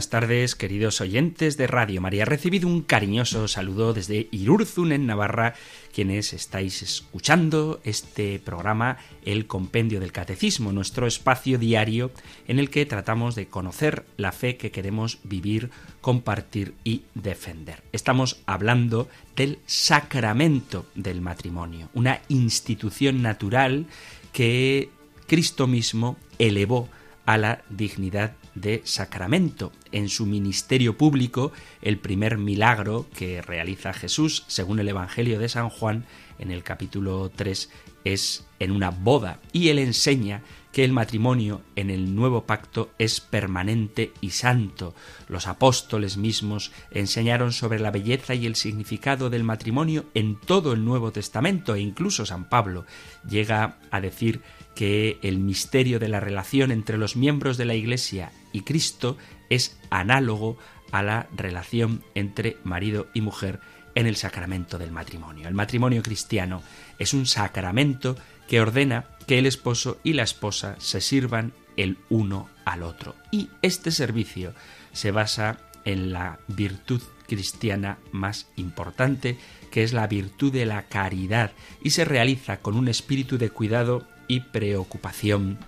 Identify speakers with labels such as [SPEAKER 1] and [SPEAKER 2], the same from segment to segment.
[SPEAKER 1] Buenas tardes, queridos oyentes de Radio María. Recibido un cariñoso saludo desde Irurzun, en Navarra, quienes estáis escuchando este programa, El Compendio del Catecismo, nuestro espacio diario en el que tratamos de conocer la fe que queremos vivir, compartir y defender. Estamos hablando del sacramento del matrimonio, una institución natural que Cristo mismo elevó a la dignidad de sacramento. En su ministerio público, el primer milagro que realiza Jesús, según el Evangelio de San Juan, en el capítulo 3, es en una boda, y él enseña que el matrimonio en el nuevo pacto es permanente y santo. Los apóstoles mismos enseñaron sobre la belleza y el significado del matrimonio en todo el Nuevo Testamento e incluso San Pablo llega a decir que el misterio de la relación entre los miembros de la Iglesia y Cristo es análogo a la relación entre marido y mujer en el sacramento del matrimonio. El matrimonio cristiano es un sacramento que ordena que el esposo y la esposa se sirvan el uno al otro. Y este servicio se basa en la virtud cristiana más importante, que es la virtud de la caridad, y se realiza con un espíritu de cuidado y preocupación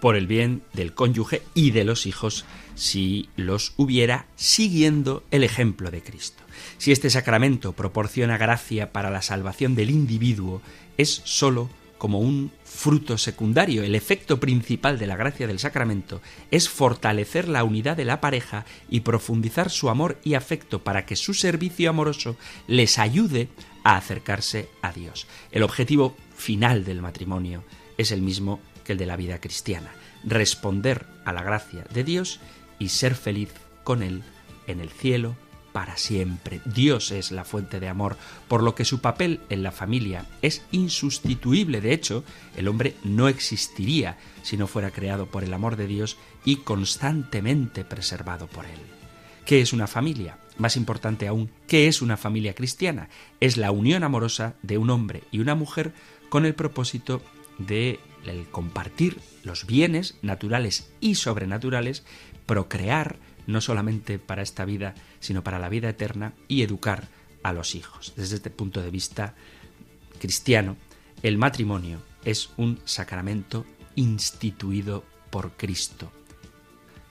[SPEAKER 1] por el bien del cónyuge y de los hijos si los hubiera siguiendo el ejemplo de Cristo. Si este sacramento proporciona gracia para la salvación del individuo, es sólo como un fruto secundario. El efecto principal de la gracia del sacramento es fortalecer la unidad de la pareja y profundizar su amor y afecto para que su servicio amoroso les ayude a acercarse a Dios. El objetivo final del matrimonio es el mismo que el de la vida cristiana, responder a la gracia de Dios y ser feliz con Él en el cielo para siempre. Dios es la fuente de amor, por lo que su papel en la familia es insustituible. De hecho, el hombre no existiría si no fuera creado por el amor de Dios y constantemente preservado por Él. ¿Qué es una familia? Más importante aún, ¿qué es una familia cristiana? Es la unión amorosa de un hombre y una mujer con el propósito de el compartir los bienes naturales y sobrenaturales, procrear no solamente para esta vida, sino para la vida eterna y educar a los hijos. Desde este punto de vista cristiano, el matrimonio es un sacramento instituido por Cristo.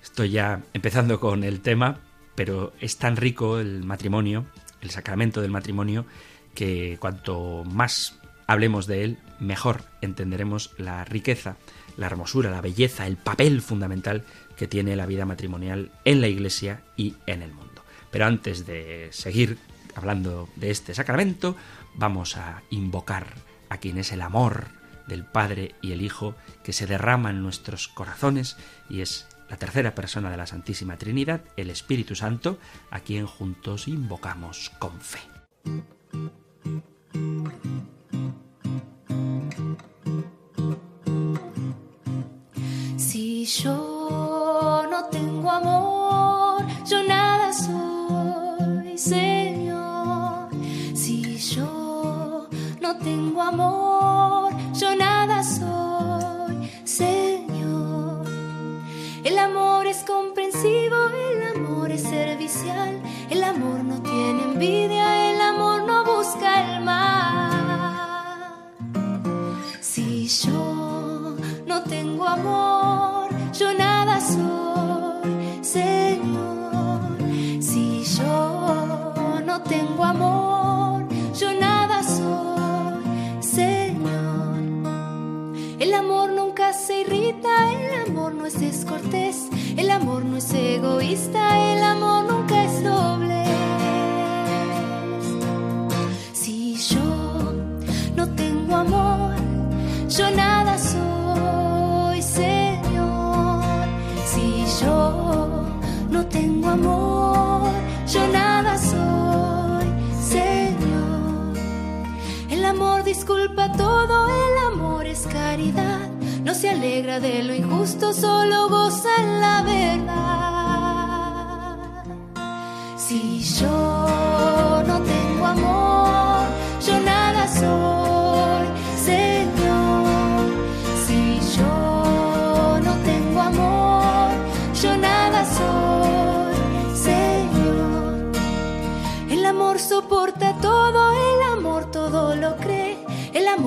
[SPEAKER 1] Estoy ya empezando con el tema, pero es tan rico el matrimonio, el sacramento del matrimonio, que cuanto más hablemos de él, mejor entenderemos la riqueza, la hermosura, la belleza, el papel fundamental que tiene la vida matrimonial en la Iglesia y en el mundo. Pero antes de seguir hablando de este sacramento, vamos a invocar a quien es el amor del Padre y el Hijo que se derrama en nuestros corazones y es la tercera persona de la Santísima Trinidad, el Espíritu Santo, a quien juntos invocamos con fe.
[SPEAKER 2] Yo no tengo amor, yo nada soy, Señor. Si yo no tengo amor, yo nada soy, Señor. El amor es comprensivo, el amor es servicial, el amor no tiene envidia, el amor no busca el mal. Si yo no tengo amor, yo nada soy, Señor. Si yo no tengo amor, yo nada soy, Señor. El amor nunca se irrita, el amor no es descortés, el amor no es egoísta, el amor nunca es doble. Si yo no tengo amor, yo nada amor, yo nada soy, Señor. El amor disculpa todo, el amor es caridad. No se alegra de lo injusto, solo goza en la verdad. Si yo no tengo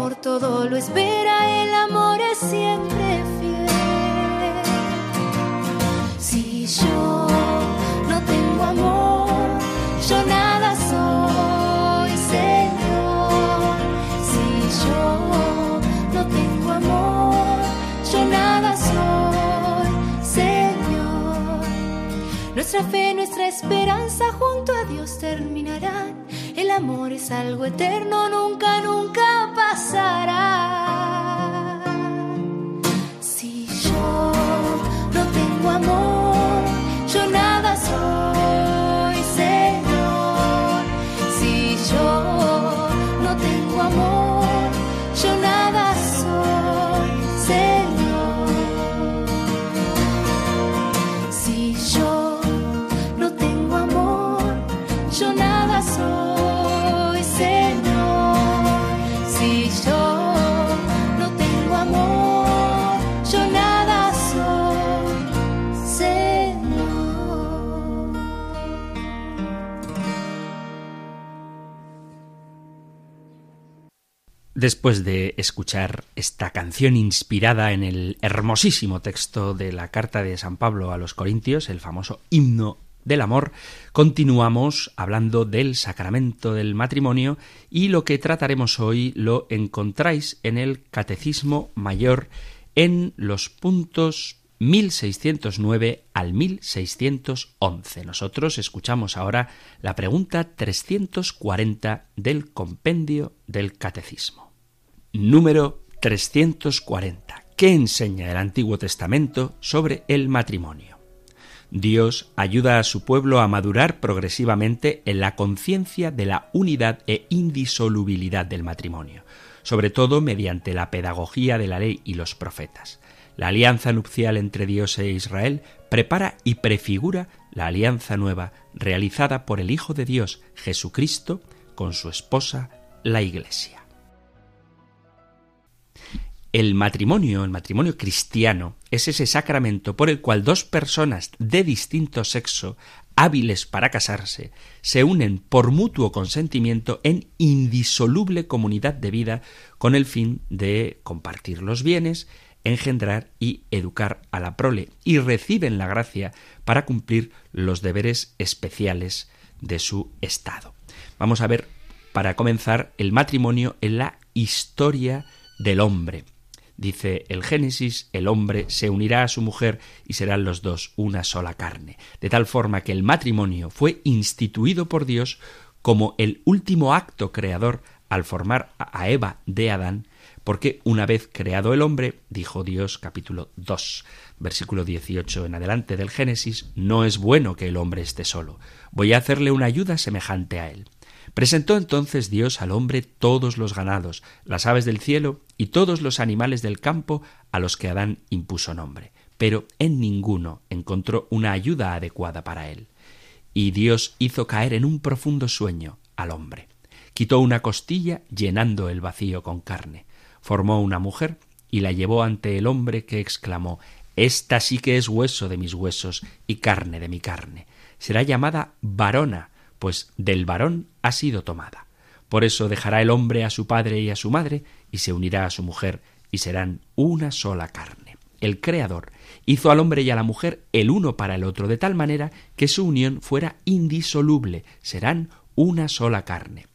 [SPEAKER 2] amor todo lo espera, el amor es siempre fiel. Si yo no tengo amor, yo nada soy, Señor. Si yo no tengo amor, yo nada soy, Señor. Nuestra fe, nuestra esperanza junto a Dios terminarán. Amor es algo eterno, nunca, nunca pasará.
[SPEAKER 1] Después de escuchar esta canción inspirada en el hermosísimo texto de la carta de San Pablo a los Corintios, el famoso himno del amor, continuamos hablando del sacramento del matrimonio y lo que trataremos hoy lo encontráis en el Catecismo Mayor en los puntos 1609 al 1611. Nosotros escuchamos ahora la pregunta 340 del compendio del Catecismo. Número 340. ¿Qué enseña el Antiguo Testamento sobre el matrimonio? Dios ayuda a su pueblo a madurar progresivamente en la conciencia de la unidad e indisolubilidad del matrimonio, sobre todo mediante la pedagogía de la ley y los profetas. La alianza nupcial entre Dios e Israel prepara y prefigura la alianza nueva realizada por el Hijo de Dios, Jesucristo, con su esposa, la Iglesia. El matrimonio, el matrimonio cristiano, es ese sacramento por el cual dos personas de distinto sexo, hábiles para casarse, se unen por mutuo consentimiento en indisoluble comunidad de vida con el fin de compartir los bienes, engendrar y educar a la prole y reciben la gracia para cumplir los deberes especiales de su estado. Vamos a ver, para comenzar, el matrimonio en la historia del hombre. Dice el Génesis, el hombre se unirá a su mujer y serán los dos una sola carne, de tal forma que el matrimonio fue instituido por Dios como el último acto creador al formar a Eva de Adán, porque una vez creado el hombre, dijo Dios capítulo 2, versículo 18 en adelante del Génesis, no es bueno que el hombre esté solo, voy a hacerle una ayuda semejante a él. Presentó entonces Dios al hombre todos los ganados, las aves del cielo y todos los animales del campo a los que Adán impuso nombre, pero en ninguno encontró una ayuda adecuada para él. Y Dios hizo caer en un profundo sueño al hombre. Quitó una costilla llenando el vacío con carne. Formó una mujer y la llevó ante el hombre que exclamó Esta sí que es hueso de mis huesos y carne de mi carne. Será llamada varona, pues del varón ha sido tomada. Por eso dejará el hombre a su padre y a su madre, y se unirá a su mujer, y serán una sola carne. El Creador hizo al hombre y a la mujer el uno para el otro, de tal manera que su unión fuera indisoluble, serán una sola carne.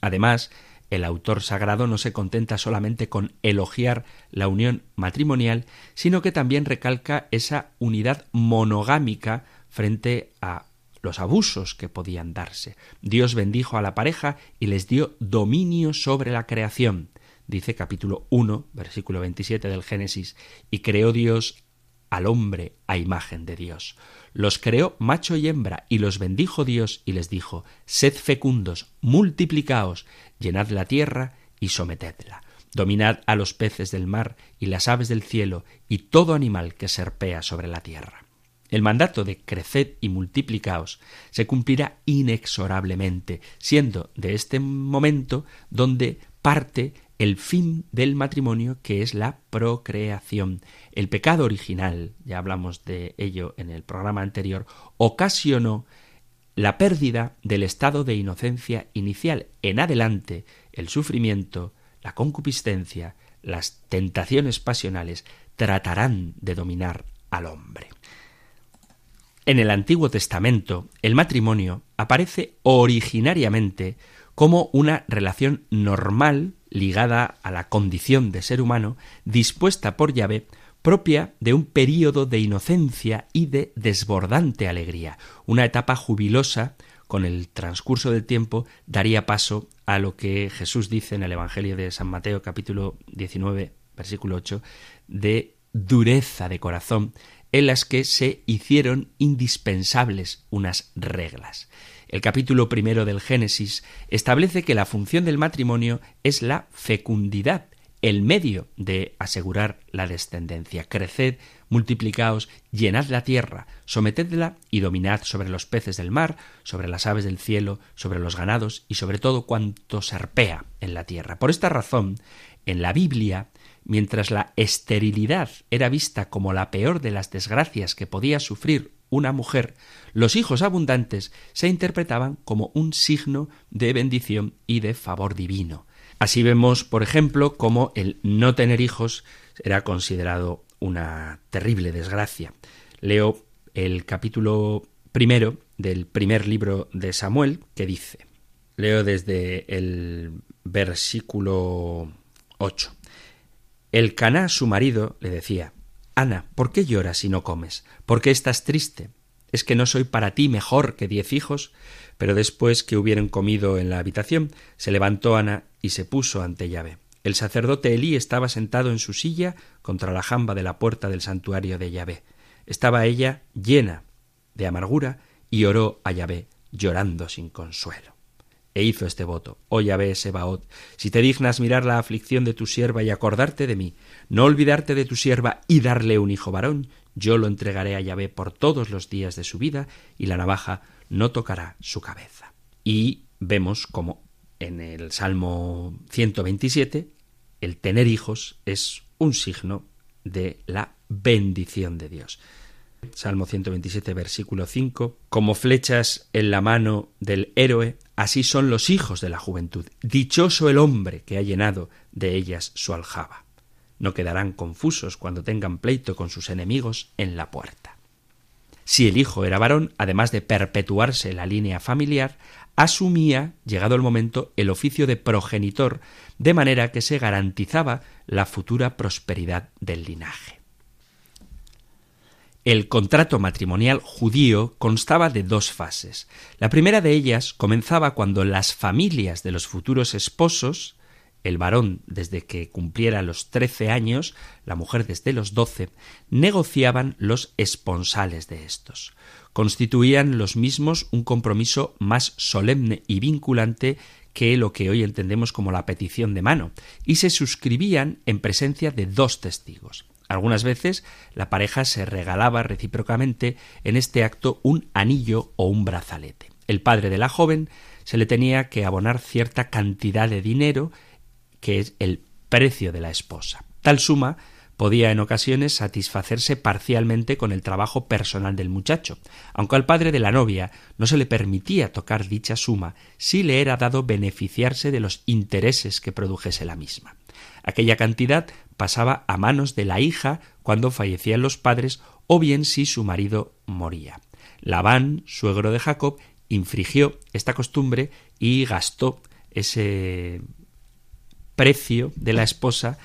[SPEAKER 1] Además, el autor sagrado no se contenta solamente con elogiar la unión matrimonial, sino que también recalca esa unidad monogámica frente a los abusos que podían darse. Dios bendijo a la pareja y les dio dominio sobre la creación. Dice capítulo 1, versículo 27 del Génesis, y creó Dios al hombre a imagen de Dios. Los creó macho y hembra, y los bendijo Dios y les dijo, Sed fecundos, multiplicaos, llenad la tierra y sometedla. Dominad a los peces del mar y las aves del cielo y todo animal que serpea sobre la tierra. El mandato de creced y multiplicaos se cumplirá inexorablemente, siendo de este momento donde parte el fin del matrimonio, que es la procreación. El pecado original, ya hablamos de ello en el programa anterior, ocasionó la pérdida del estado de inocencia inicial. En adelante, el sufrimiento, la concupiscencia, las tentaciones pasionales tratarán de dominar al hombre. En el Antiguo Testamento, el matrimonio aparece originariamente como una relación normal ligada a la condición de ser humano, dispuesta por Yahvé, propia de un período de inocencia y de desbordante alegría, una etapa jubilosa con el transcurso del tiempo daría paso a lo que Jesús dice en el Evangelio de San Mateo capítulo 19 versículo 8 de dureza de corazón en las que se hicieron indispensables unas reglas. El capítulo primero del Génesis establece que la función del matrimonio es la fecundidad, el medio de asegurar la descendencia. Creced, multiplicaos, llenad la tierra, sometedla y dominad sobre los peces del mar, sobre las aves del cielo, sobre los ganados y sobre todo cuanto serpea en la tierra. Por esta razón, en la Biblia mientras la esterilidad era vista como la peor de las desgracias que podía sufrir una mujer, los hijos abundantes se interpretaban como un signo de bendición y de favor divino. Así vemos, por ejemplo, cómo el no tener hijos era considerado una terrible desgracia. Leo el capítulo primero del primer libro de Samuel, que dice, leo desde el versículo 8. El Caná, su marido, le decía Ana, ¿por qué lloras y no comes? ¿Por qué estás triste? ¿Es que no soy para ti mejor que diez hijos? Pero después que hubieron comido en la habitación, se levantó Ana y se puso ante Yahvé. El sacerdote Elí estaba sentado en su silla contra la jamba de la puerta del santuario de Yahvé. Estaba ella llena de amargura y oró a Yahvé, llorando sin consuelo e hizo este voto. Oh Yahvé Sebaot, si te dignas mirar la aflicción de tu sierva y acordarte de mí, no olvidarte de tu sierva y darle un hijo varón, yo lo entregaré a Yahvé por todos los días de su vida, y la navaja no tocará su cabeza. Y vemos como en el Salmo 127 el tener hijos es un signo de la bendición de Dios. Salmo 127, versículo 5, como flechas en la mano del héroe, así son los hijos de la juventud. Dichoso el hombre que ha llenado de ellas su aljaba. No quedarán confusos cuando tengan pleito con sus enemigos en la puerta. Si el hijo era varón, además de perpetuarse la línea familiar, asumía, llegado el momento, el oficio de progenitor, de manera que se garantizaba la futura prosperidad del linaje. El contrato matrimonial judío constaba de dos fases. La primera de ellas comenzaba cuando las familias de los futuros esposos, el varón desde que cumpliera los trece años, la mujer desde los doce, negociaban los esponsales de estos. Constituían los mismos un compromiso más solemne y vinculante que lo que hoy entendemos como la petición de mano, y se suscribían en presencia de dos testigos. Algunas veces la pareja se regalaba recíprocamente en este acto un anillo o un brazalete. El padre de la joven se le tenía que abonar cierta cantidad de dinero, que es el precio de la esposa. Tal suma podía en ocasiones satisfacerse parcialmente con el trabajo personal del muchacho, aunque al padre de la novia no se le permitía tocar dicha suma si le era dado beneficiarse de los intereses que produjese la misma. Aquella cantidad pasaba a manos de la hija cuando fallecían los padres o bien si su marido moría. Labán, suegro de Jacob, infringió esta costumbre y gastó ese precio de la esposa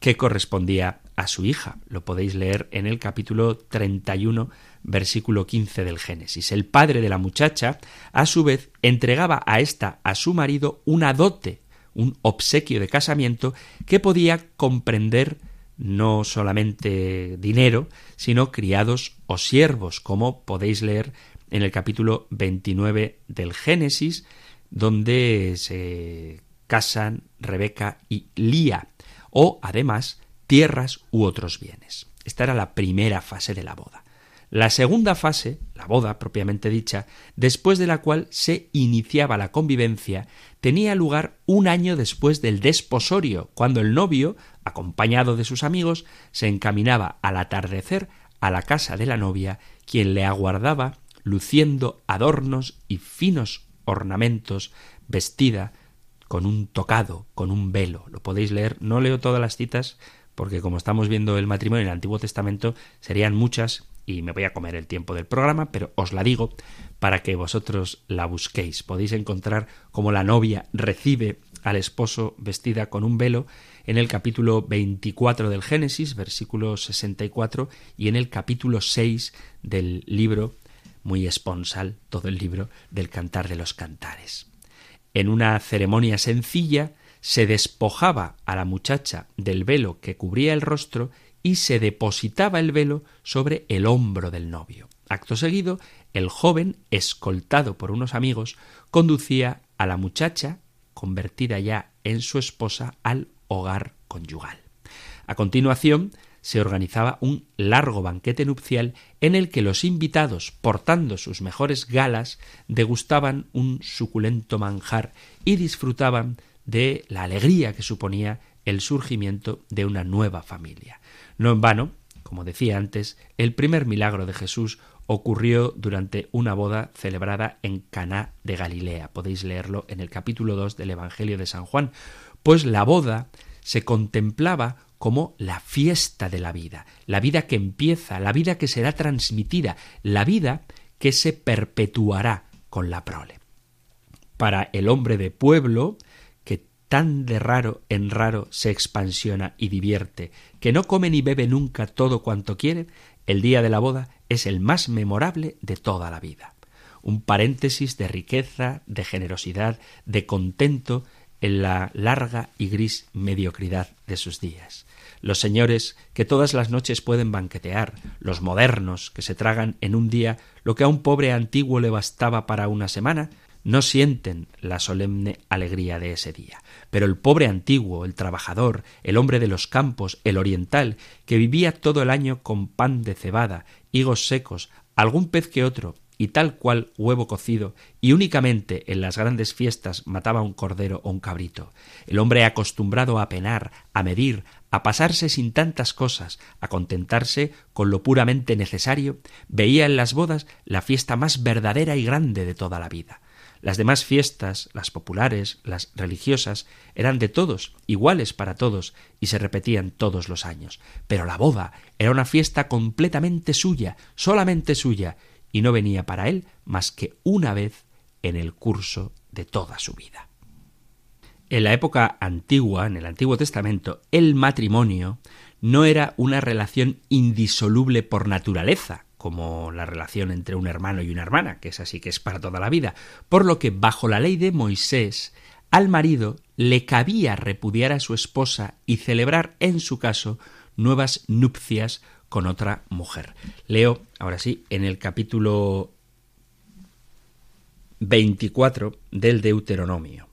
[SPEAKER 1] que correspondía a su hija. Lo podéis leer en el capítulo 31, versículo 15 del Génesis. El padre de la muchacha, a su vez, entregaba a ésta a su marido una dote un obsequio de casamiento que podía comprender no solamente dinero, sino criados o siervos, como podéis leer en el capítulo 29 del Génesis, donde se casan Rebeca y Lía, o además tierras u otros bienes. Esta era la primera fase de la boda. La segunda fase, la boda propiamente dicha, después de la cual se iniciaba la convivencia, tenía lugar un año después del desposorio, cuando el novio, acompañado de sus amigos, se encaminaba al atardecer a la casa de la novia, quien le aguardaba luciendo adornos y finos ornamentos, vestida con un tocado, con un velo. Lo podéis leer, no leo todas las citas, porque como estamos viendo el matrimonio en el Antiguo Testamento, serían muchas y me voy a comer el tiempo del programa, pero os la digo para que vosotros la busquéis. Podéis encontrar cómo la novia recibe al esposo vestida con un velo en el capítulo 24 del Génesis, versículo 64, y en el capítulo 6 del libro, muy esponsal, todo el libro del Cantar de los Cantares. En una ceremonia sencilla se despojaba a la muchacha del velo que cubría el rostro y se depositaba el velo sobre el hombro del novio. Acto seguido, el joven, escoltado por unos amigos, conducía a la muchacha, convertida ya en su esposa, al hogar conyugal. A continuación, se organizaba un largo banquete nupcial en el que los invitados, portando sus mejores galas, degustaban un suculento manjar y disfrutaban de la alegría que suponía el surgimiento de una nueva familia. No en vano, como decía antes, el primer milagro de Jesús ocurrió durante una boda celebrada en Caná de Galilea. Podéis leerlo en el capítulo 2 del Evangelio de San Juan, pues la boda se contemplaba como la fiesta de la vida, la vida que empieza, la vida que será transmitida, la vida que se perpetuará con la prole. Para el hombre de pueblo, tan de raro en raro se expansiona y divierte, que no come ni bebe nunca todo cuanto quiere, el día de la boda es el más memorable de toda la vida. Un paréntesis de riqueza, de generosidad, de contento en la larga y gris mediocridad de sus días. Los señores que todas las noches pueden banquetear, los modernos que se tragan en un día lo que a un pobre antiguo le bastaba para una semana, no sienten la solemne alegría de ese día. Pero el pobre antiguo, el trabajador, el hombre de los campos, el oriental, que vivía todo el año con pan de cebada, higos secos, algún pez que otro, y tal cual huevo cocido, y únicamente en las grandes fiestas mataba un cordero o un cabrito. El hombre acostumbrado a penar, a medir, a pasarse sin tantas cosas, a contentarse con lo puramente necesario, veía en las bodas la fiesta más verdadera y grande de toda la vida. Las demás fiestas, las populares, las religiosas, eran de todos, iguales para todos, y se repetían todos los años. Pero la boda era una fiesta completamente suya, solamente suya, y no venía para él más que una vez en el curso de toda su vida. En la época antigua, en el Antiguo Testamento, el matrimonio no era una relación indisoluble por naturaleza, como la relación entre un hermano y una hermana, que es así que es para toda la vida, por lo que bajo la ley de Moisés al marido le cabía repudiar a su esposa y celebrar en su caso nuevas nupcias con otra mujer. Leo, ahora sí, en el capítulo 24 del Deuteronomio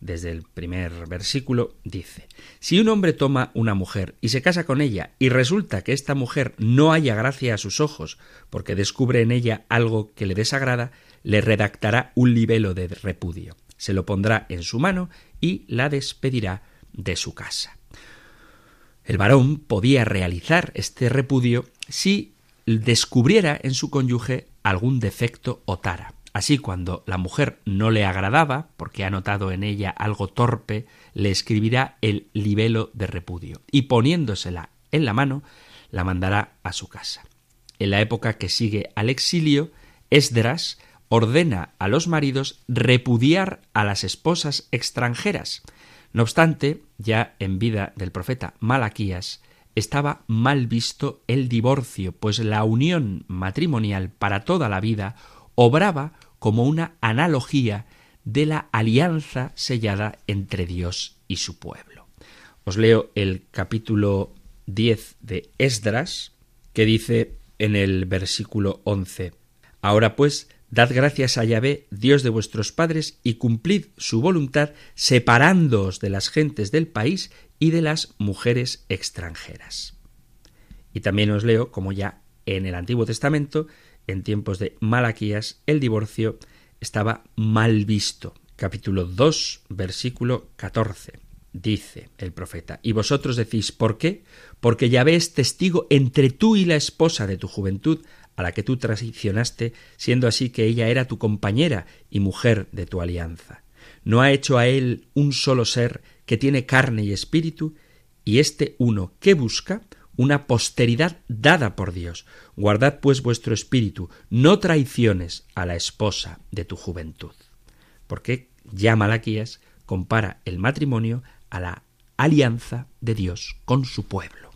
[SPEAKER 1] desde el primer versículo, dice, Si un hombre toma una mujer y se casa con ella y resulta que esta mujer no haya gracia a sus ojos porque descubre en ella algo que le desagrada, le redactará un libelo de repudio, se lo pondrá en su mano y la despedirá de su casa. El varón podía realizar este repudio si descubriera en su cónyuge algún defecto o tara. Así, cuando la mujer no le agradaba, porque ha notado en ella algo torpe, le escribirá el libelo de repudio y poniéndosela en la mano, la mandará a su casa. En la época que sigue al exilio, Esdras ordena a los maridos repudiar a las esposas extranjeras. No obstante, ya en vida del profeta Malaquías, estaba mal visto el divorcio, pues la unión matrimonial para toda la vida obraba como una analogía de la alianza sellada entre Dios y su pueblo. Os leo el capítulo 10 de Esdras, que dice en el versículo 11, Ahora pues, Dad gracias a Yahvé, Dios de vuestros padres, y cumplid su voluntad, separándoos de las gentes del país y de las mujeres extranjeras. Y también os leo, como ya en el Antiguo Testamento, en tiempos de Malaquías, el divorcio estaba mal visto. Capítulo 2, versículo 14. Dice el profeta, y vosotros decís, ¿por qué? Porque Yahvé es testigo entre tú y la esposa de tu juventud, a la que tú traicionaste, siendo así que ella era tu compañera y mujer de tu alianza. No ha hecho a él un solo ser que tiene carne y espíritu, y este uno que busca una posteridad dada por Dios. Guardad pues vuestro espíritu, no traiciones a la esposa de tu juventud. Porque ya Malaquías compara el matrimonio a la alianza de Dios con su pueblo.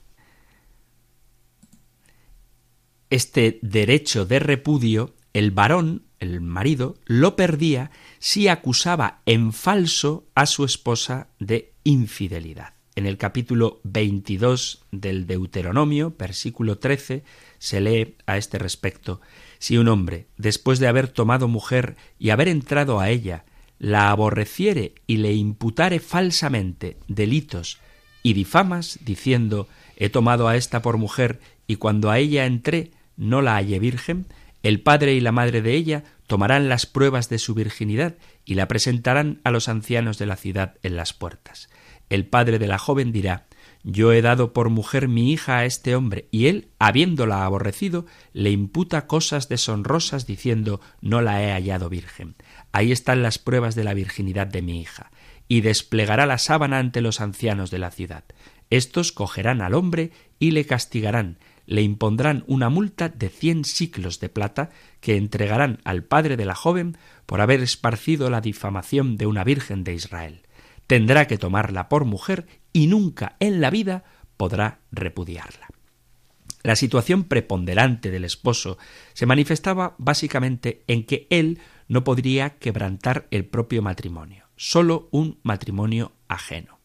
[SPEAKER 1] este derecho de repudio, el varón, el marido, lo perdía si acusaba en falso a su esposa de infidelidad. En el capítulo 22 del Deuteronomio, versículo 13, se lee a este respecto, si un hombre, después de haber tomado mujer y haber entrado a ella, la aborreciere y le imputare falsamente delitos y difamas, diciendo, he tomado a esta por mujer y cuando a ella entré, no la halle virgen, el padre y la madre de ella tomarán las pruebas de su virginidad y la presentarán a los ancianos de la ciudad en las puertas. El padre de la joven dirá Yo he dado por mujer mi hija a este hombre, y él, habiéndola aborrecido, le imputa cosas deshonrosas diciendo No la he hallado virgen. Ahí están las pruebas de la virginidad de mi hija. Y desplegará la sábana ante los ancianos de la ciudad. Estos cogerán al hombre y le castigarán, le impondrán una multa de cien siclos de plata que entregarán al padre de la joven por haber esparcido la difamación de una virgen de Israel. Tendrá que tomarla por mujer y nunca en la vida podrá repudiarla. La situación preponderante del esposo se manifestaba básicamente en que él no podría quebrantar el propio matrimonio, sólo un matrimonio ajeno.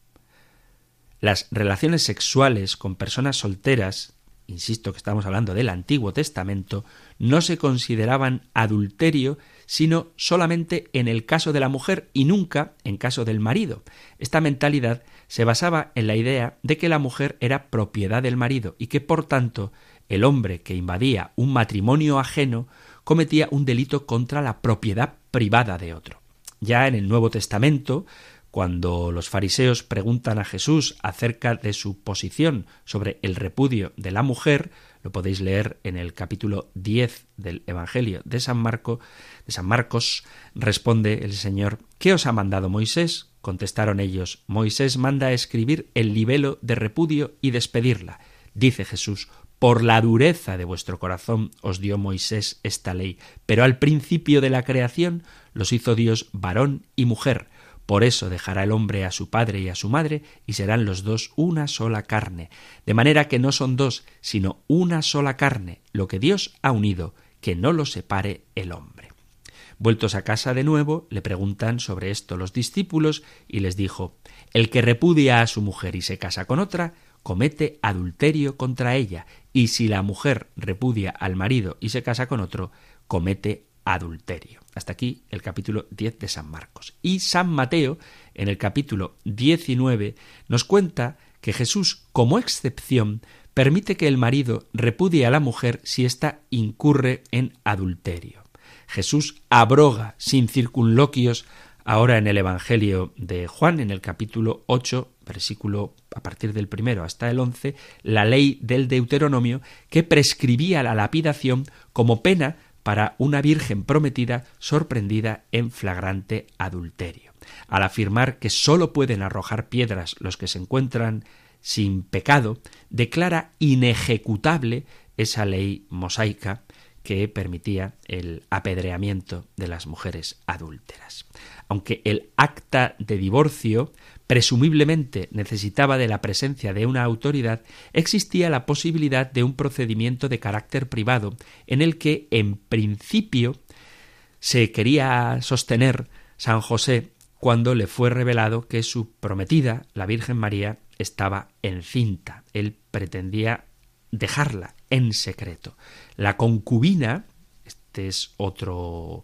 [SPEAKER 1] Las relaciones sexuales con personas solteras insisto que estamos hablando del Antiguo Testamento, no se consideraban adulterio, sino solamente en el caso de la mujer y nunca en caso del marido. Esta mentalidad se basaba en la idea de que la mujer era propiedad del marido y que, por tanto, el hombre que invadía un matrimonio ajeno cometía un delito contra la propiedad privada de otro. Ya en el Nuevo Testamento, cuando los fariseos preguntan a Jesús acerca de su posición sobre el repudio de la mujer, lo podéis leer en el capítulo 10 del Evangelio de San Marcos, responde el Señor: ¿Qué os ha mandado Moisés? Contestaron ellos: Moisés manda escribir el libelo de repudio y despedirla. Dice Jesús: por la dureza de vuestro corazón os dio Moisés esta ley, pero al principio de la creación los hizo Dios varón y mujer. Por eso dejará el hombre a su padre y a su madre, y serán los dos una sola carne. De manera que no son dos, sino una sola carne, lo que Dios ha unido, que no lo separe el hombre. Vueltos a casa de nuevo, le preguntan sobre esto los discípulos, y les dijo El que repudia a su mujer y se casa con otra, comete adulterio contra ella, y si la mujer repudia al marido y se casa con otro, comete adulterio. Hasta aquí el capítulo 10 de San Marcos. Y San Mateo, en el capítulo 19, nos cuenta que Jesús, como excepción, permite que el marido repudie a la mujer si ésta incurre en adulterio. Jesús abroga sin circunloquios ahora en el Evangelio de Juan, en el capítulo 8, versículo a partir del primero hasta el once, la ley del Deuteronomio que prescribía la lapidación como pena para una virgen prometida sorprendida en flagrante adulterio. Al afirmar que sólo pueden arrojar piedras los que se encuentran sin pecado, declara inejecutable esa ley mosaica que permitía el apedreamiento de las mujeres adúlteras. Aunque el acta de divorcio presumiblemente necesitaba de la presencia de una autoridad, existía la posibilidad de un procedimiento de carácter privado en el que, en principio, se quería sostener San José cuando le fue revelado que su prometida, la Virgen María, estaba encinta. Él pretendía dejarla en secreto. La concubina, este es otro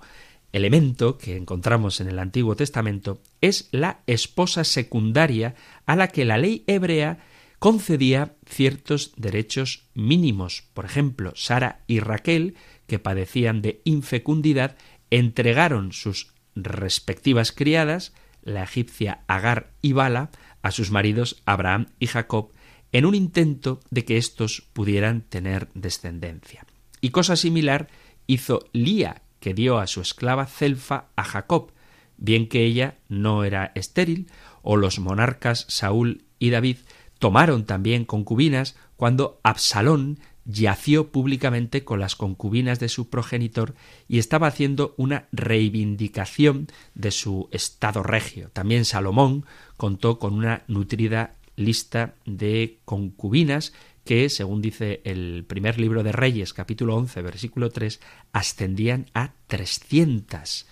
[SPEAKER 1] elemento que encontramos en el Antiguo Testamento, es la esposa secundaria a la que la ley hebrea concedía ciertos derechos mínimos. Por ejemplo, Sara y Raquel, que padecían de infecundidad, entregaron sus respectivas criadas, la egipcia Agar y Bala, a sus maridos Abraham y Jacob, en un intento de que éstos pudieran tener descendencia. Y cosa similar hizo Lía, que dio a su esclava Celfa a Jacob, bien que ella no era estéril, o los monarcas Saúl y David tomaron también concubinas cuando Absalón yació públicamente con las concubinas de su progenitor y estaba haciendo una reivindicación de su estado regio. También Salomón contó con una nutrida lista de concubinas que, según dice el primer libro de Reyes, capítulo 11, versículo 3, ascendían a 300.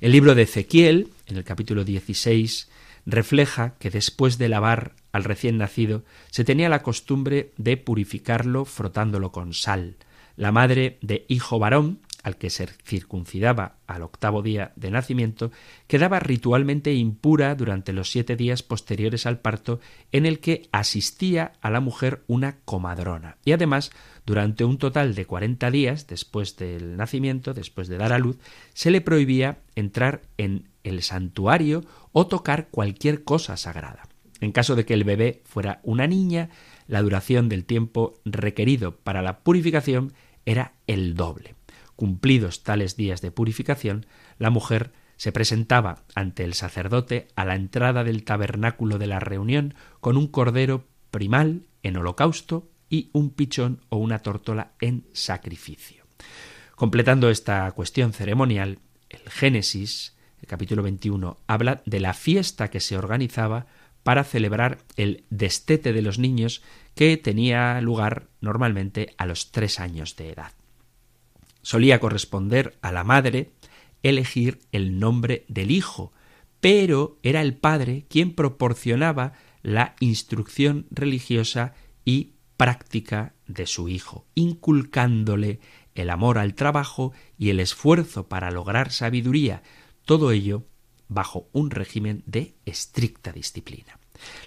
[SPEAKER 1] El libro de Ezequiel, en el capítulo 16, refleja que después de lavar al recién nacido se tenía la costumbre de purificarlo frotándolo con sal. La madre de hijo varón al que se circuncidaba al octavo día de nacimiento, quedaba ritualmente impura durante los siete días posteriores al parto, en el que asistía a la mujer una comadrona. Y además, durante un total de cuarenta días después del nacimiento, después de dar a luz, se le prohibía entrar en el santuario o tocar cualquier cosa sagrada. En caso de que el bebé fuera una niña, la duración del tiempo requerido para la purificación era el doble. Cumplidos tales días de purificación, la mujer se presentaba ante el sacerdote a la entrada del tabernáculo de la reunión con un cordero primal en holocausto y un pichón o una tórtola en sacrificio. Completando esta cuestión ceremonial, el Génesis, el capítulo 21, habla de la fiesta que se organizaba para celebrar el destete de los niños que tenía lugar normalmente a los tres años de edad. Solía corresponder a la madre elegir el nombre del hijo, pero era el padre quien proporcionaba la instrucción religiosa y práctica de su hijo, inculcándole el amor al trabajo y el esfuerzo para lograr sabiduría, todo ello bajo un régimen de estricta disciplina.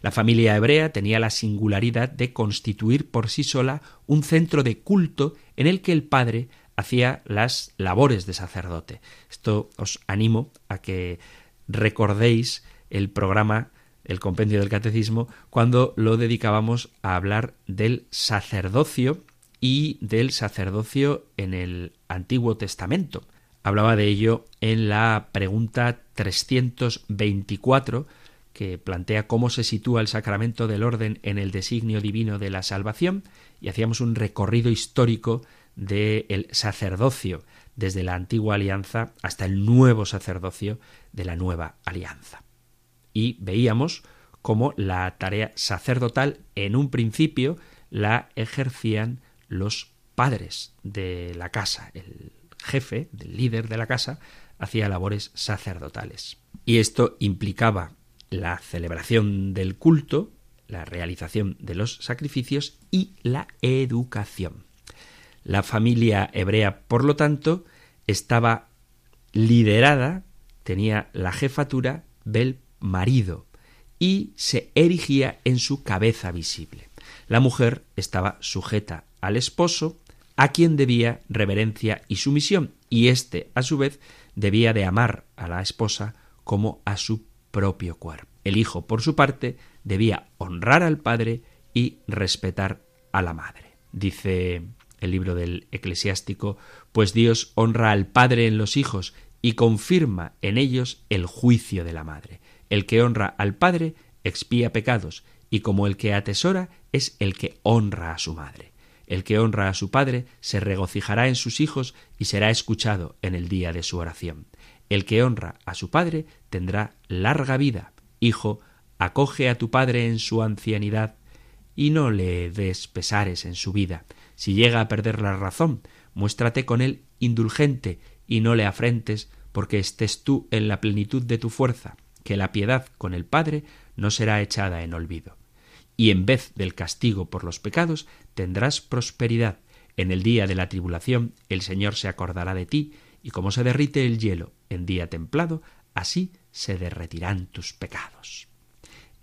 [SPEAKER 1] La familia hebrea tenía la singularidad de constituir por sí sola un centro de culto en el que el padre hacía las labores de sacerdote. Esto os animo a que recordéis el programa el compendio del catecismo cuando lo dedicábamos a hablar del sacerdocio y del sacerdocio en el Antiguo Testamento. Hablaba de ello en la pregunta 324 que plantea cómo se sitúa el sacramento del orden en el designio divino de la salvación y hacíamos un recorrido histórico del sacerdocio desde la antigua alianza hasta el nuevo sacerdocio de la nueva alianza. Y veíamos cómo la tarea sacerdotal en un principio la ejercían los padres de la casa. El jefe, el líder de la casa, hacía labores sacerdotales. Y esto implicaba la celebración del culto, la realización de los sacrificios y la educación. La familia hebrea, por lo tanto, estaba liderada, tenía la jefatura del marido y se erigía en su cabeza visible. La mujer estaba sujeta al esposo, a quien debía reverencia y sumisión, y éste, a su vez, debía de amar a la esposa como a su propio cuerpo. El hijo, por su parte, debía honrar al padre y respetar a la madre. Dice el libro del eclesiástico, pues Dios honra al Padre en los hijos y confirma en ellos el juicio de la madre. El que honra al Padre expía pecados, y como el que atesora es el que honra a su madre. El que honra a su padre se regocijará en sus hijos y será escuchado en el día de su oración. El que honra a su padre tendrá larga vida. Hijo, acoge a tu padre en su ancianidad y no le des pesares en su vida. Si llega a perder la razón, muéstrate con él indulgente y no le afrentes porque estés tú en la plenitud de tu fuerza, que la piedad con el Padre no será echada en olvido. Y en vez del castigo por los pecados, tendrás prosperidad. En el día de la tribulación el Señor se acordará de ti, y como se derrite el hielo en día templado, así se derretirán tus pecados.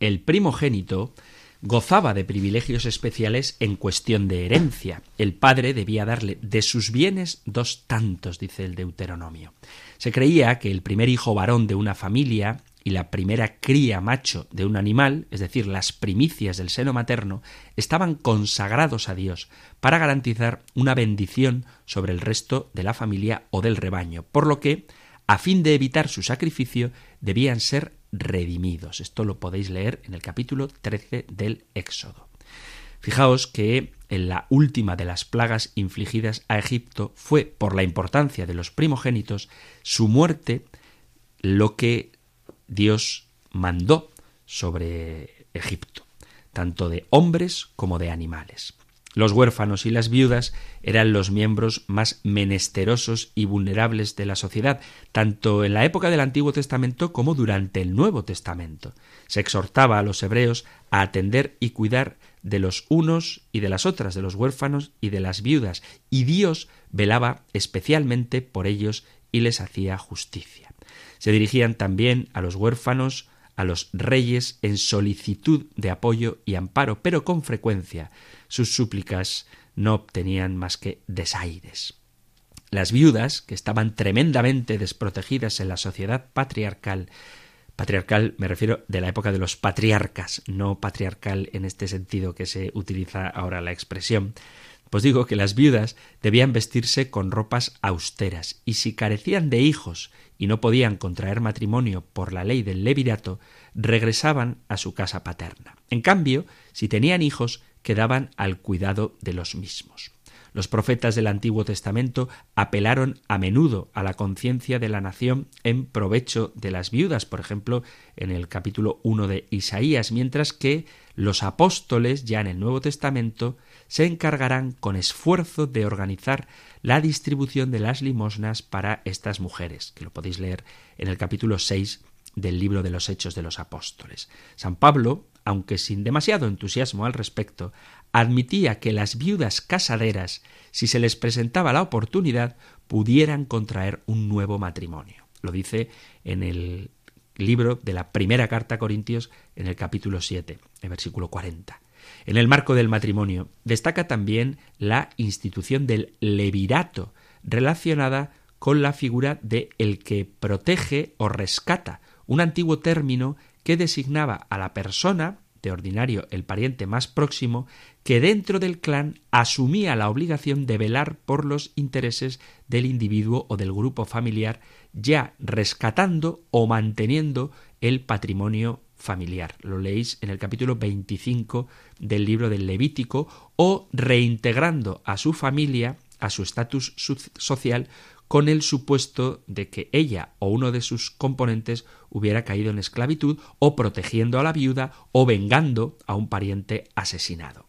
[SPEAKER 1] El primogénito gozaba de privilegios especiales en cuestión de herencia. El padre debía darle de sus bienes dos tantos, dice el Deuteronomio. Se creía que el primer hijo varón de una familia y la primera cría macho de un animal, es decir, las primicias del seno materno, estaban consagrados a Dios para garantizar una bendición sobre el resto de la familia o del rebaño, por lo que, a fin de evitar su sacrificio, debían ser redimidos. Esto lo podéis leer en el capítulo 13 del Éxodo. Fijaos que en la última de las plagas infligidas a Egipto fue, por la importancia de los primogénitos, su muerte lo que Dios mandó sobre Egipto, tanto de hombres como de animales. Los huérfanos y las viudas eran los miembros más menesterosos y vulnerables de la sociedad, tanto en la época del Antiguo Testamento como durante el Nuevo Testamento. Se exhortaba a los hebreos a atender y cuidar de los unos y de las otras, de los huérfanos y de las viudas, y Dios velaba especialmente por ellos y les hacía justicia. Se dirigían también a los huérfanos, a los reyes en solicitud de apoyo y amparo, pero con frecuencia sus súplicas no obtenían más que desaires. Las viudas, que estaban tremendamente desprotegidas en la sociedad patriarcal, patriarcal me refiero de la época de los patriarcas, no patriarcal en este sentido que se utiliza ahora la expresión, pues digo que las viudas debían vestirse con ropas austeras, y si carecían de hijos y no podían contraer matrimonio por la ley del levirato, regresaban a su casa paterna. En cambio, si tenían hijos, quedaban al cuidado de los mismos. Los profetas del Antiguo Testamento apelaron a menudo a la conciencia de la nación en provecho de las viudas, por ejemplo, en el capítulo 1 de Isaías, mientras que los apóstoles, ya en el Nuevo Testamento, se encargarán con esfuerzo de organizar la distribución de las limosnas para estas mujeres, que lo podéis leer en el capítulo 6 del libro de los Hechos de los Apóstoles. San Pablo, aunque sin demasiado entusiasmo al respecto, admitía que las viudas casaderas, si se les presentaba la oportunidad, pudieran contraer un nuevo matrimonio. Lo dice en el libro de la primera carta a Corintios en el capítulo 7, el versículo 40. En el marco del matrimonio destaca también la institución del levirato, relacionada con la figura de el que protege o rescata, un antiguo término que designaba a la persona de ordinario el pariente más próximo, que dentro del clan asumía la obligación de velar por los intereses del individuo o del grupo familiar, ya rescatando o manteniendo el patrimonio familiar. Lo leéis en el capítulo 25 del libro del Levítico, o reintegrando a su familia, a su estatus social, con el supuesto de que ella o uno de sus componentes hubiera caído en esclavitud o protegiendo a la viuda o vengando a un pariente asesinado.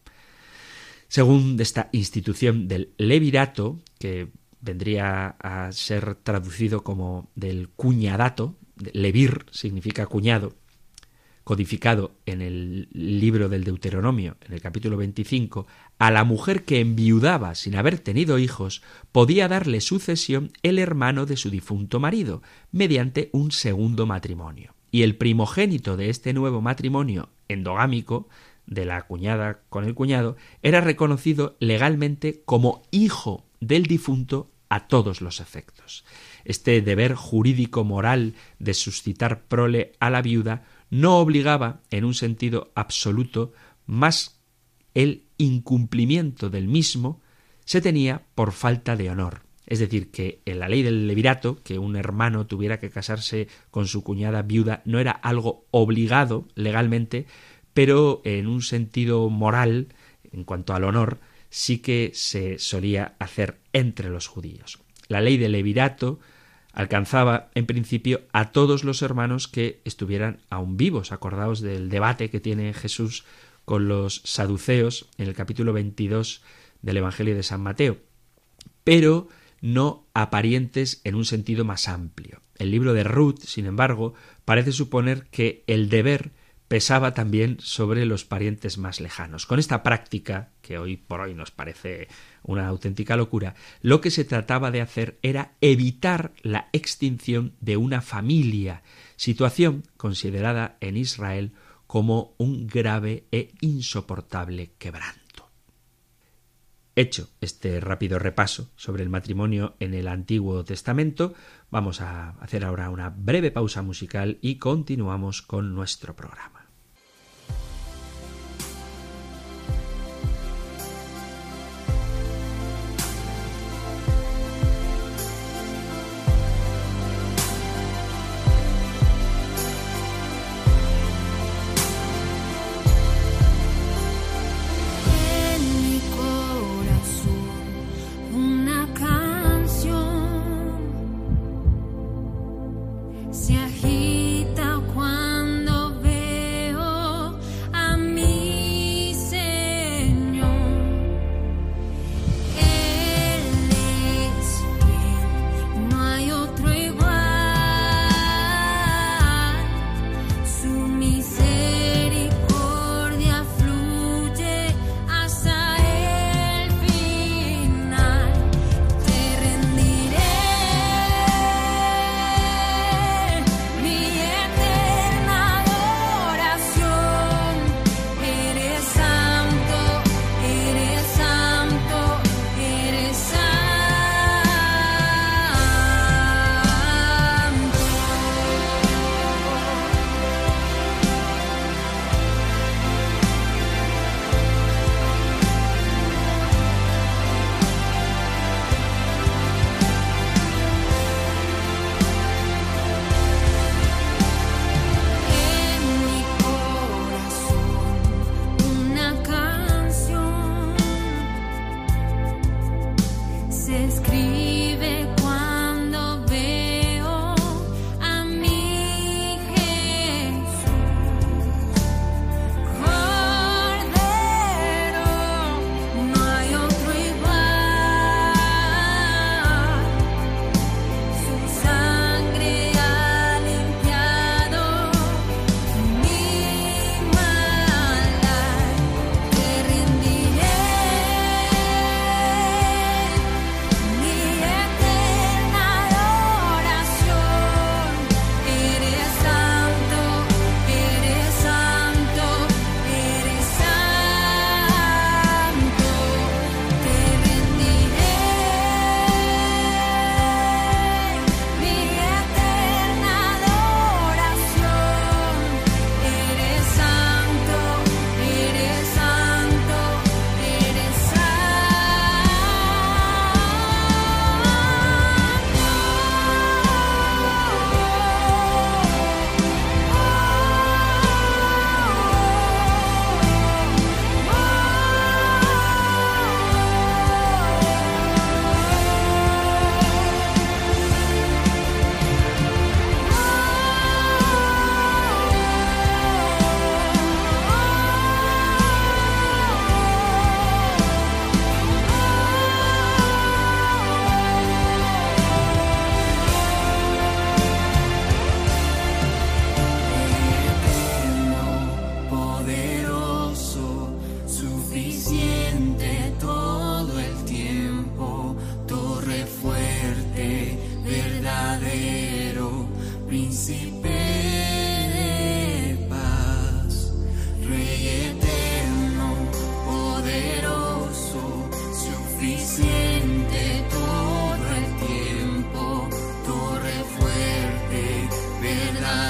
[SPEAKER 1] Según esta institución del levirato, que vendría a ser traducido como del cuñadato, levir significa cuñado, codificado en el libro del Deuteronomio, en el capítulo 25, a la mujer que enviudaba sin haber tenido hijos, podía darle sucesión el hermano de su difunto marido, mediante un segundo matrimonio. Y el primogénito de este nuevo matrimonio endogámico, de la cuñada con el cuñado, era reconocido legalmente como hijo del difunto a todos los efectos. Este deber jurídico moral de suscitar prole a la viuda no obligaba en un sentido absoluto más el incumplimiento del mismo se tenía por falta de honor. Es decir, que en la ley del levirato, que un hermano tuviera que casarse con su cuñada viuda, no era algo obligado legalmente, pero en un sentido moral, en cuanto al honor, sí que se solía hacer entre los judíos. La ley del levirato alcanzaba en principio a todos los hermanos que estuvieran aún vivos. Acordaos del debate que tiene Jesús con los saduceos en el capítulo 22 del Evangelio de San Mateo, pero no a parientes en un sentido más amplio. El libro de Ruth, sin embargo, parece suponer que el deber pesaba también sobre los parientes más lejanos. Con esta práctica, que hoy por hoy nos parece
[SPEAKER 3] una auténtica locura, lo que se trataba de hacer era evitar la extinción de una familia, situación considerada en Israel como un grave e insoportable quebranto. Hecho este rápido repaso sobre el matrimonio en el Antiguo Testamento, vamos a hacer ahora una breve pausa musical y continuamos con nuestro programa.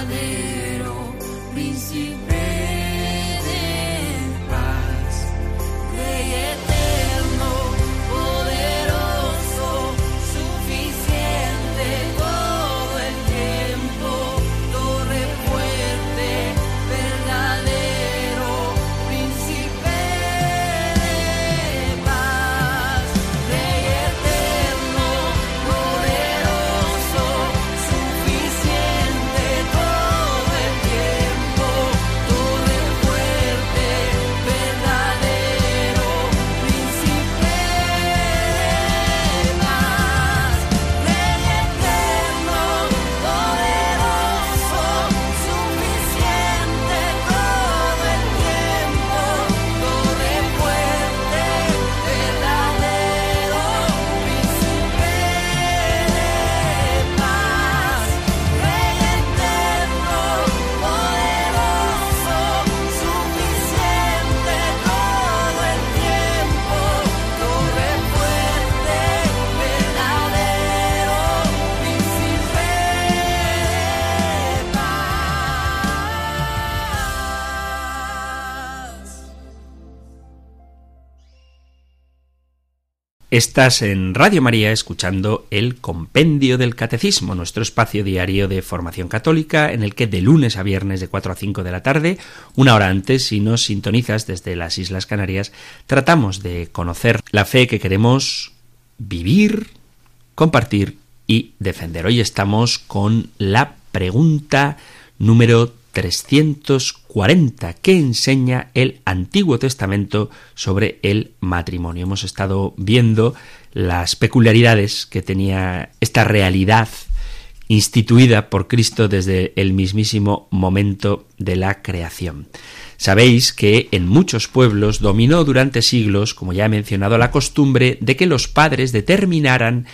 [SPEAKER 3] Hallelujah.
[SPEAKER 1] Estás en Radio María escuchando el Compendio del Catecismo, nuestro espacio diario de formación católica en el que de lunes a viernes de 4 a 5 de la tarde, una hora antes, si nos sintonizas desde las Islas Canarias, tratamos de conocer la fe que queremos vivir, compartir y defender. Hoy estamos con la pregunta número 340 que enseña el Antiguo Testamento sobre el matrimonio. Hemos estado viendo las peculiaridades que tenía esta realidad instituida por Cristo desde el mismísimo momento de la creación. Sabéis que en muchos pueblos dominó durante siglos, como ya he mencionado, la costumbre de que los padres determinaran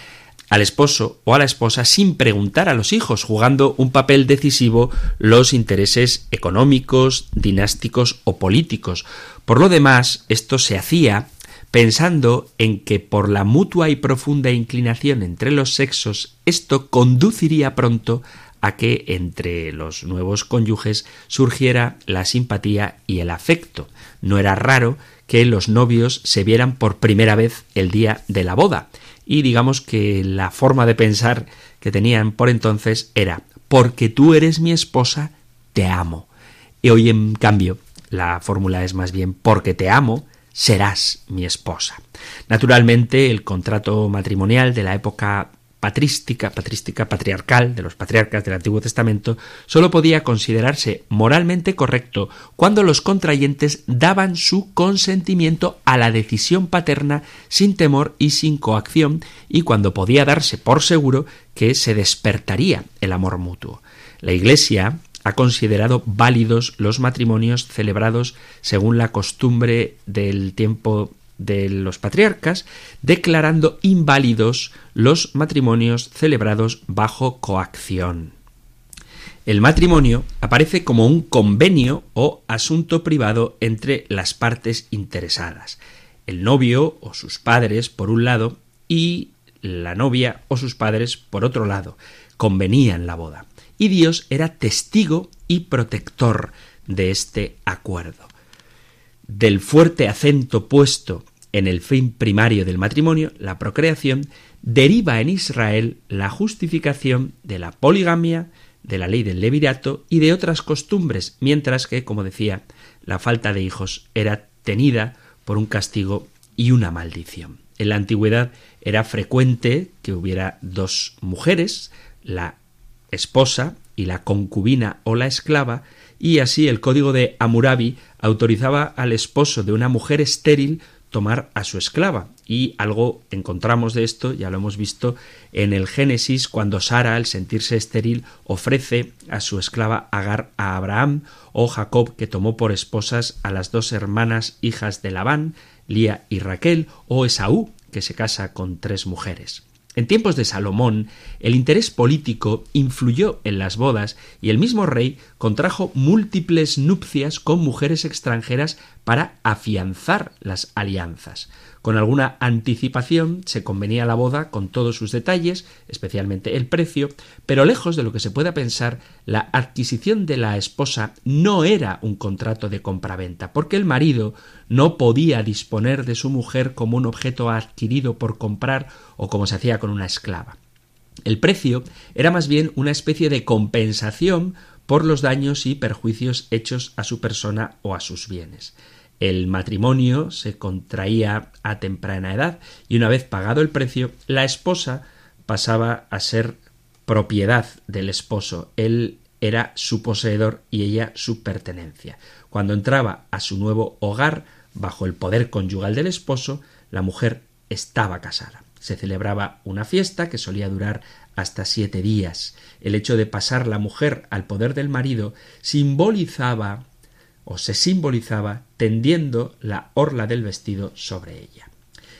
[SPEAKER 1] al esposo o a la esposa sin preguntar a los hijos, jugando un papel decisivo los intereses económicos, dinásticos o políticos. Por lo demás, esto se hacía pensando en que por la mutua y profunda inclinación entre los sexos esto conduciría pronto a que entre los nuevos cónyuges surgiera la simpatía y el afecto. No era raro que los novios se vieran por primera vez el día de la boda, y digamos que la forma de pensar que tenían por entonces era porque tú eres mi esposa, te amo. Y hoy en cambio la fórmula es más bien porque te amo, serás mi esposa. Naturalmente el contrato matrimonial de la época patrística, patrística patriarcal de los patriarcas del Antiguo Testamento, sólo podía considerarse moralmente correcto cuando los contrayentes daban su consentimiento a la decisión paterna sin temor y sin coacción, y cuando podía darse por seguro que se despertaría el amor mutuo. La Iglesia ha considerado válidos los matrimonios celebrados según la costumbre del tiempo de los patriarcas, declarando inválidos los matrimonios celebrados bajo coacción. El matrimonio aparece como un convenio o asunto privado entre las partes interesadas, el novio o sus padres por un lado y la novia o sus padres por otro lado. Convenían la boda. Y Dios era testigo y protector de este acuerdo. Del fuerte acento puesto en el fin primario del matrimonio, la procreación, deriva en Israel la justificación de la poligamia, de la ley del levirato y de otras costumbres, mientras que, como decía, la falta de hijos era tenida por un castigo y una maldición. En la antigüedad era frecuente que hubiera dos mujeres, la esposa y la concubina o la esclava, y así el código de Hammurabi autorizaba al esposo de una mujer estéril tomar a su esclava. Y algo encontramos de esto, ya lo hemos visto en el Génesis, cuando Sara, al sentirse estéril, ofrece a su esclava Agar a Abraham, o Jacob, que tomó por esposas a las dos hermanas hijas de Labán, Lía y Raquel, o Esaú, que se casa con tres mujeres. En tiempos de Salomón, el interés político influyó en las bodas y el mismo rey contrajo múltiples nupcias con mujeres extranjeras para afianzar las alianzas. Con alguna anticipación se convenía la boda con todos sus detalles, especialmente el precio, pero lejos de lo que se pueda pensar, la adquisición de la esposa no era un contrato de compraventa, porque el marido no podía disponer de su mujer como un objeto adquirido por comprar o como se hacía con una esclava. El precio era más bien una especie de compensación por los daños y perjuicios hechos a su persona o a sus bienes. El matrimonio se contraía a temprana edad y una vez pagado el precio, la esposa pasaba a ser propiedad del esposo. Él era su poseedor y ella su pertenencia. Cuando entraba a su nuevo hogar, bajo el poder conyugal del esposo, la mujer estaba casada. Se celebraba una fiesta que solía durar hasta siete días. El hecho de pasar la mujer al poder del marido simbolizaba o se simbolizaba tendiendo la orla del vestido sobre ella.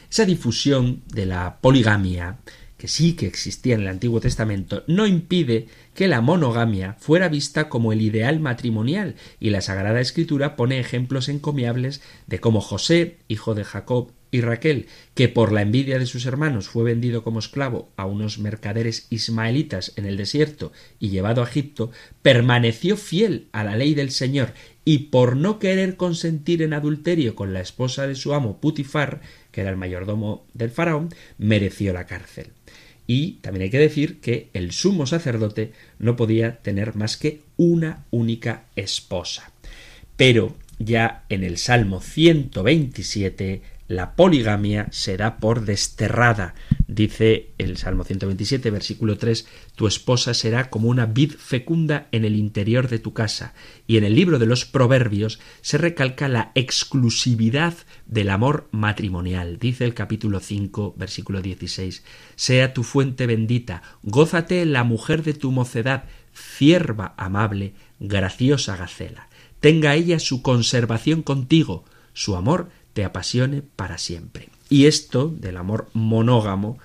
[SPEAKER 1] Esa difusión de la poligamia, que sí que existía en el Antiguo Testamento, no impide que la monogamia fuera vista como el ideal matrimonial, y la Sagrada Escritura pone ejemplos encomiables de cómo José, hijo de Jacob y Raquel, que por la envidia de sus hermanos fue vendido como esclavo a unos mercaderes ismaelitas en el desierto y llevado a Egipto, permaneció fiel a la ley del Señor y por no querer consentir en adulterio con la esposa de su amo Putifar, que era el mayordomo del faraón, mereció la cárcel. Y también hay que decir que el sumo sacerdote no podía tener más que una única esposa. Pero ya en el Salmo 127 la poligamia se da por desterrada. Dice el Salmo 127, versículo 3, Tu esposa será como una vid fecunda en el interior de tu casa. Y en el libro de los Proverbios se recalca la exclusividad del amor matrimonial. Dice el capítulo 5, versículo 16, Sea tu fuente bendita, gózate la mujer de tu mocedad, cierva amable, graciosa gacela. Tenga ella su conservación contigo, su amor te apasione para siempre. Y esto del amor monógamo,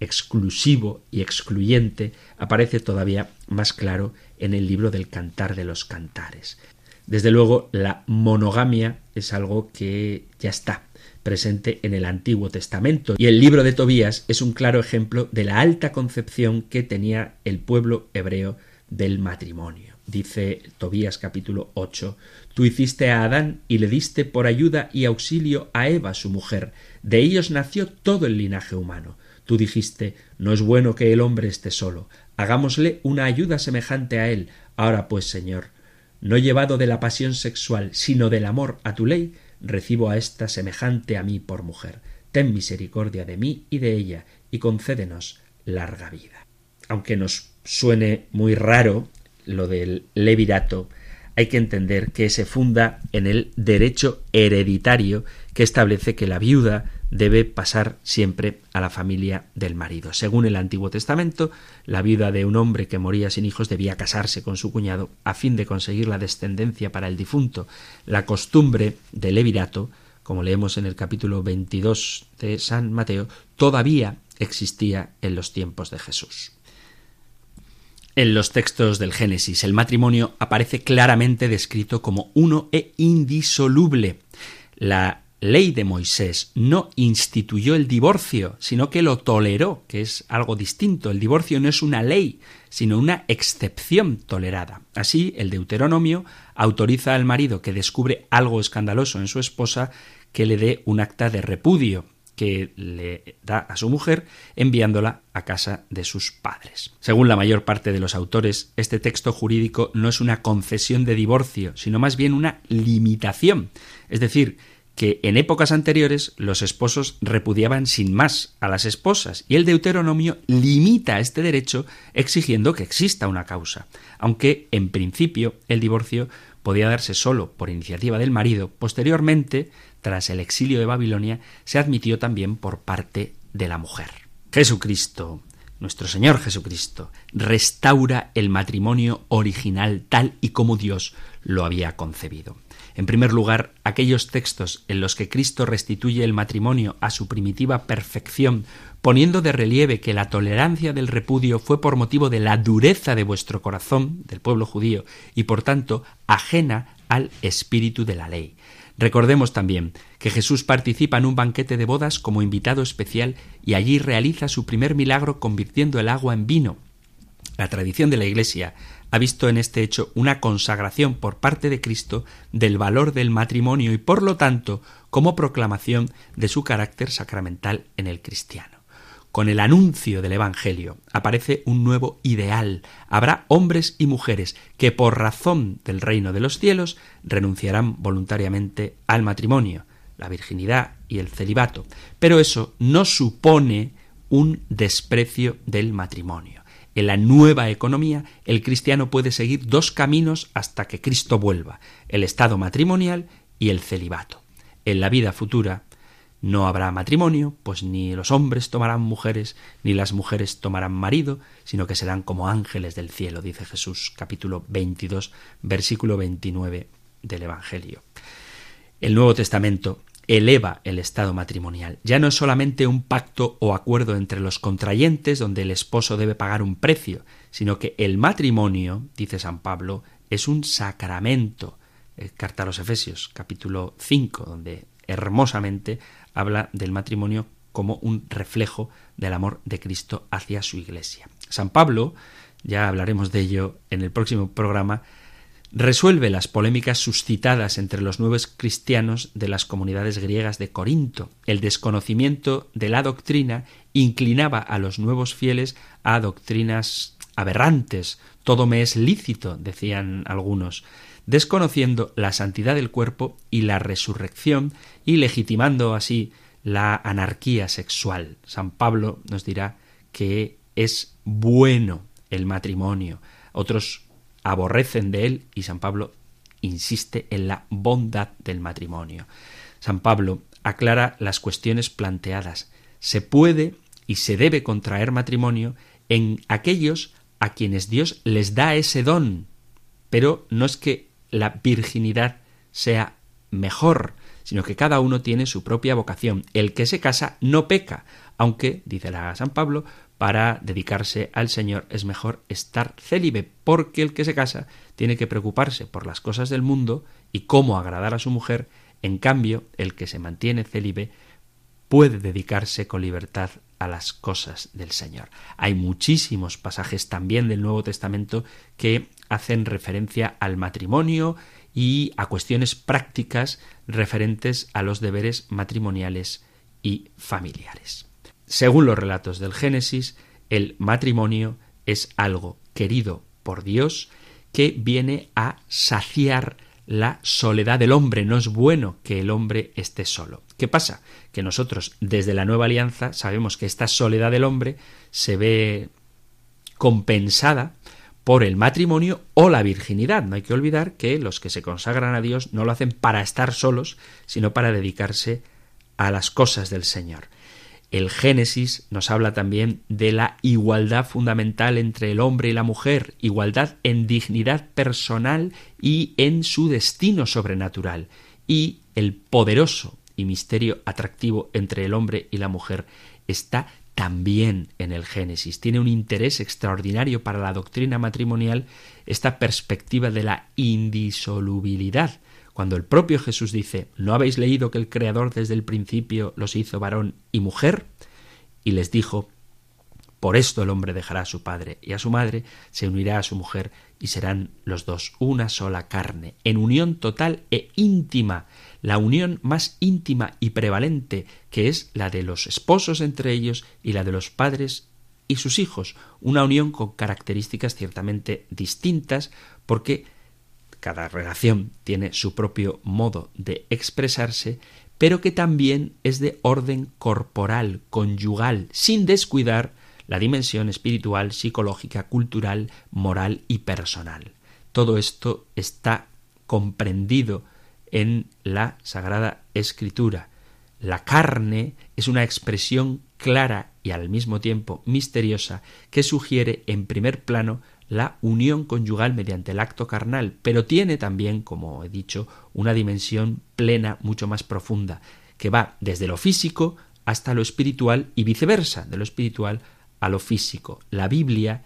[SPEAKER 1] exclusivo y excluyente, aparece todavía más claro en el libro del Cantar de los Cantares. Desde luego, la monogamia es algo que ya está presente en el Antiguo Testamento y el libro de Tobías es un claro ejemplo de la alta concepción que tenía el pueblo hebreo del matrimonio dice Tobías capítulo 8, Tú hiciste a Adán y le diste por ayuda y auxilio a Eva, su mujer. De ellos nació todo el linaje humano. Tú dijiste, No es bueno que el hombre esté solo. Hagámosle una ayuda semejante a él. Ahora pues, Señor, no llevado de la pasión sexual, sino del amor a tu ley, recibo a esta semejante a mí por mujer. Ten misericordia de mí y de ella, y concédenos larga vida. Aunque nos suene muy raro lo del levirato, hay que entender que se funda en el derecho hereditario que establece que la viuda debe pasar siempre a la familia del marido. Según el Antiguo Testamento, la viuda de un hombre que moría sin hijos debía casarse con su cuñado a fin de conseguir la descendencia para el difunto. La costumbre del levirato, como leemos en el capítulo 22 de San Mateo, todavía existía en los tiempos de Jesús. En los textos del Génesis, el matrimonio aparece claramente descrito como uno e indisoluble. La ley de Moisés no instituyó el divorcio, sino que lo toleró, que es algo distinto. El divorcio no es una ley, sino una excepción tolerada. Así, el Deuteronomio autoriza al marido que descubre algo escandaloso en su esposa que le dé un acta de repudio, que le da a su mujer enviándola a casa de sus padres. Según la mayor parte de los autores, este texto jurídico no es una concesión de divorcio, sino más bien una limitación. Es decir, que en épocas anteriores los esposos repudiaban sin más a las esposas y el Deuteronomio limita este derecho exigiendo que exista una causa, aunque en principio el divorcio podía darse solo por iniciativa del marido, posteriormente tras el exilio de Babilonia, se admitió también por parte de la mujer. Jesucristo, nuestro Señor Jesucristo, restaura el matrimonio original tal y como Dios lo había concebido. En primer lugar, aquellos textos en los que Cristo restituye el matrimonio a su primitiva perfección, poniendo de relieve que la tolerancia del repudio fue por motivo de la dureza de vuestro corazón, del pueblo judío, y por tanto ajena al espíritu de la ley. Recordemos también que Jesús participa en un banquete de bodas como invitado especial y allí realiza su primer milagro convirtiendo el agua en vino. La tradición de la Iglesia ha visto en este hecho una consagración por parte de Cristo del valor del matrimonio y por lo tanto como proclamación de su carácter sacramental en el cristiano. Con el anuncio del Evangelio aparece un nuevo ideal. Habrá hombres y mujeres que por razón del reino de los cielos renunciarán voluntariamente al matrimonio, la virginidad y el celibato. Pero eso no supone un desprecio del matrimonio. En la nueva economía, el cristiano puede seguir dos caminos hasta que Cristo vuelva, el estado matrimonial y el celibato. En la vida futura, no habrá matrimonio, pues ni los hombres tomarán mujeres, ni las mujeres tomarán marido, sino que serán como ángeles del cielo, dice Jesús, capítulo 22, versículo 29 del Evangelio. El Nuevo Testamento eleva el estado matrimonial. Ya no es solamente un pacto o acuerdo entre los contrayentes donde el esposo debe pagar un precio, sino que el matrimonio, dice San Pablo, es un sacramento. Eh, carta a los Efesios, capítulo 5, donde hermosamente habla del matrimonio como un reflejo del amor de Cristo hacia su Iglesia. San Pablo, ya hablaremos de ello en el próximo programa, resuelve las polémicas suscitadas entre los nuevos cristianos de las comunidades griegas de Corinto. El desconocimiento de la doctrina inclinaba a los nuevos fieles a doctrinas aberrantes. Todo me es lícito, decían algunos, desconociendo la santidad del cuerpo y la resurrección y legitimando así la anarquía sexual. San Pablo nos dirá que es bueno el matrimonio. Otros aborrecen de él y San Pablo insiste en la bondad del matrimonio. San Pablo aclara las cuestiones planteadas. Se puede y se debe contraer matrimonio en aquellos a quienes Dios les da ese don, pero no es que la virginidad sea mejor, sino que cada uno tiene su propia vocación. El que se casa no peca, aunque, dice la San Pablo, para dedicarse al Señor es mejor estar célibe, porque el que se casa tiene que preocuparse por las cosas del mundo y cómo agradar a su mujer, en cambio, el que se mantiene célibe puede dedicarse con libertad a las cosas del Señor. Hay muchísimos pasajes también del Nuevo Testamento que hacen referencia al matrimonio y a cuestiones prácticas referentes a los deberes matrimoniales y familiares. Según los relatos del Génesis, el matrimonio es algo querido por Dios que viene a saciar la soledad del hombre. No es bueno que el hombre esté solo. ¿Qué pasa? Que nosotros desde la nueva alianza sabemos que esta soledad del hombre se ve compensada por el matrimonio o la virginidad. No hay que olvidar que los que se consagran a Dios no lo hacen para estar solos, sino para dedicarse a las cosas del Señor. El Génesis nos habla también de la igualdad fundamental entre el hombre y la mujer, igualdad en dignidad personal y en su destino sobrenatural, y el poderoso y misterio atractivo entre el hombre y la mujer está también en el Génesis. Tiene un interés extraordinario para la doctrina matrimonial esta perspectiva de la indisolubilidad cuando el propio Jesús dice, ¿no habéis leído que el Creador desde el principio los hizo varón y mujer? Y les dijo, por esto el hombre dejará a su padre y a su madre, se unirá a su mujer y serán los dos una sola carne, en unión total e íntima, la unión más íntima y prevalente, que es la de los esposos entre ellos y la de los padres y sus hijos, una unión con características ciertamente distintas, porque cada relación tiene su propio modo de expresarse, pero que también es de orden corporal, conyugal, sin descuidar la dimensión espiritual, psicológica, cultural, moral y personal. Todo esto está comprendido en la Sagrada Escritura. La carne es una expresión clara y al mismo tiempo misteriosa que sugiere en primer plano la unión conyugal mediante el acto carnal, pero tiene también, como he dicho, una dimensión plena mucho más profunda, que va desde lo físico hasta lo espiritual y viceversa, de lo espiritual a lo físico. La Biblia,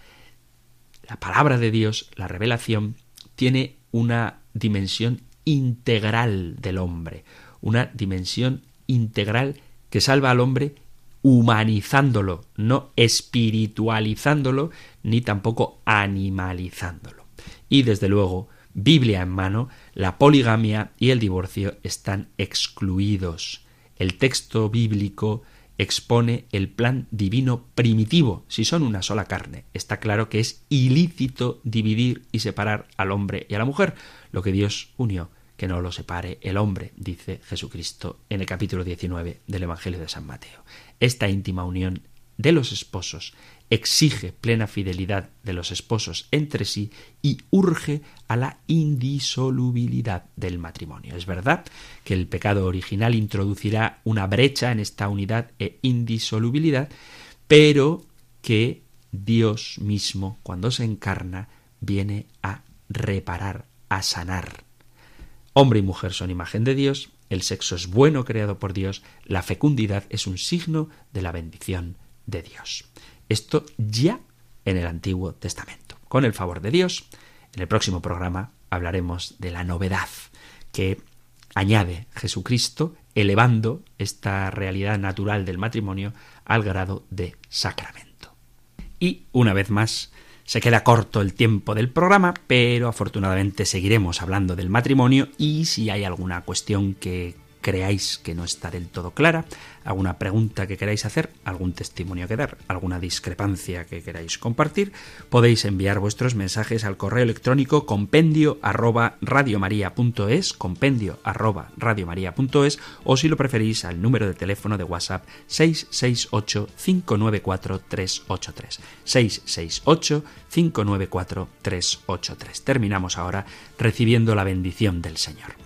[SPEAKER 1] la palabra de Dios, la revelación, tiene una dimensión integral del hombre, una dimensión integral que salva al hombre humanizándolo, no espiritualizándolo, ni tampoco animalizándolo. Y desde luego, Biblia en mano, la poligamia y el divorcio están excluidos. El texto bíblico expone el plan divino primitivo, si son una sola carne. Está claro que es ilícito dividir y separar al hombre y a la mujer. Lo que Dios unió, que no lo separe el hombre, dice Jesucristo en el capítulo 19 del Evangelio de San Mateo. Esta íntima unión de los esposos exige plena fidelidad de los esposos entre sí y urge a la indisolubilidad del matrimonio. Es verdad que el pecado original introducirá una brecha en esta unidad e indisolubilidad, pero que Dios mismo, cuando se encarna, viene a reparar, a sanar. Hombre y mujer son imagen de Dios, el sexo es bueno creado por Dios, la fecundidad es un signo de la bendición de Dios. Esto ya en el Antiguo Testamento. Con el favor de Dios, en el próximo programa hablaremos de la novedad que añade Jesucristo, elevando esta realidad natural del matrimonio al grado de sacramento. Y una vez más, Se queda corto el tiempo del programa, pero afortunadamente seguiremos hablando del matrimonio y si hay alguna cuestión que creáis que no está del todo clara, alguna pregunta que queráis hacer, algún testimonio que dar, alguna discrepancia que queráis compartir, podéis enviar vuestros mensajes al correo electrónico compendio arroba radiomaria.es, compendio arroba radiomaria.es o si lo preferís al número de teléfono de WhatsApp 668 594 383. 668 594 383. Terminamos ahora recibiendo la bendición del Señor.